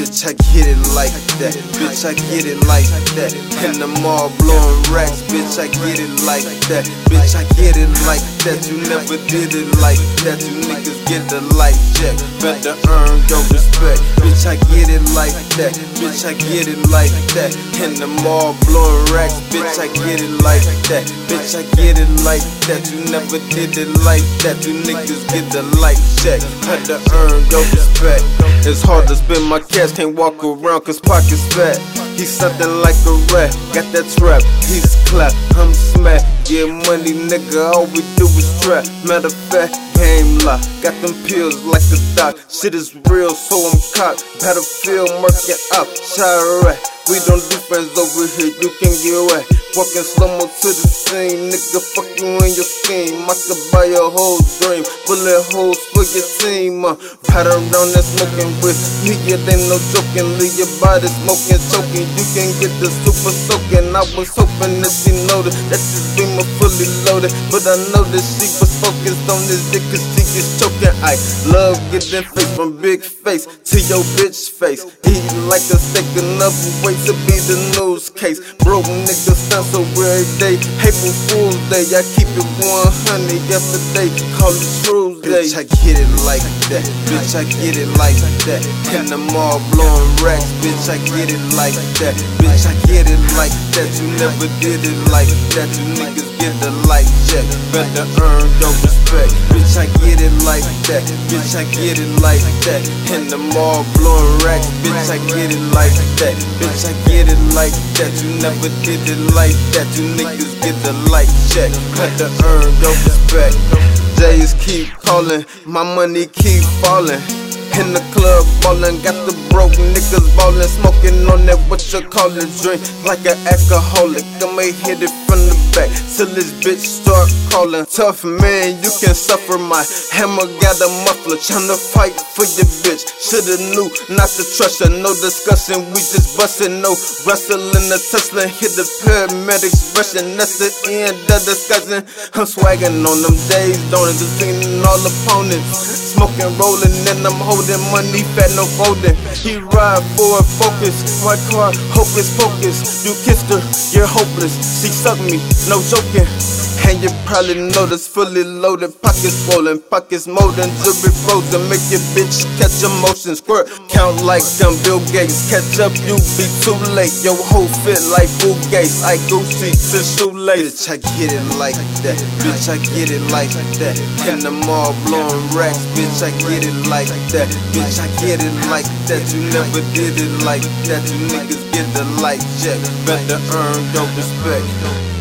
Bitch, I get it like that. Bitch, I get it like that. In the mall blowing racks. Bitch, I get it like that. Bitch, I get it like that. You never did it like that. You niggas get the light check. Better earn your respect. Bitch, I get it like that. Bitch, I get it like that. In the mall blowing racks. Bitch, I get it like that. Bitch, I get it like that. You never did it like that. You niggas get the light check. Better earn your respect. It's hard to spend my cash, can't walk around cause pockets fat. He's something like a rat, got that trap, he's clap, I'm smack. Get money, nigga, all we do is trap. Matter of fact, game lock, got them pills like the doc. Shit is real, so I'm cocked. Battlefield, murking up, Chiraq. We don't do friends over here, you can get away. Walking slow mo to the scene, nigga, fuck you in your scheme. I could buy your whole dream, bullet holes for your team. Uh, pat around that smoking with me, it ain't no joking. Leave your body smoking, choking. You can get the super soaking. I was hoping that she noticed that this beam was fully loaded, but I know that she was focused on this dick cause she is choking. I love getting face from big face to your bitch face. Eating like a steak, enough way to be the news case. Broke niggas stand so every day. April Fool's Day, I keep it 100 every day. Call it Day. Bitch, I get it like that. Bitch, I get it like that. In the mall blowing racks. Bitch, I get it like that. Bitch, I get it like that. You never did it like that. You niggas get the light check. Better earn your respect. Bitch, I get it like that. Bitch, I get it like that. In the mall blowing racks. Bitch, I get it like that. Bitch, I get it like that. You never did it like that. You niggas get the light check. Better earn your respect. Jays keep calling, my money keep falling. In the club ballin', got the broke niggas ballin', smoking on that what you call it drink, like an alcoholic. I'ma hit it from the back till this bitch start calling. Tough man, you can suffer. My hammer got a muffler, tryna fight for your bitch. Shoulda knew not to trust her, no discussion. We just bustin', no wrestling. The Tesla hit the paramedics rushing. That's the end of discussion. I'm swaggin' on them days, don't it? All opponents. Smoking, rolling, and I'm holding money, fat, no folding. He ride for a focus, my car, hocus pocus. You kissed her, you're hopeless. She sucked me, no joking. And you probably notice fully loaded, pockets swollen, pockets molding, jewelry frozen. Make your bitch catch emotion, squirt, count like I'm Bill Gates. Catch up, you be too late. Your whole fit like Bill Gates. I Gucci to shoelace. Bitch, I get it like that. Bitch, I get it like that. In the mall blowing racks. Bitch, I get it like that. Bitch, I get it like that. You never did it like that. You niggas get the light check. Better earn your respect.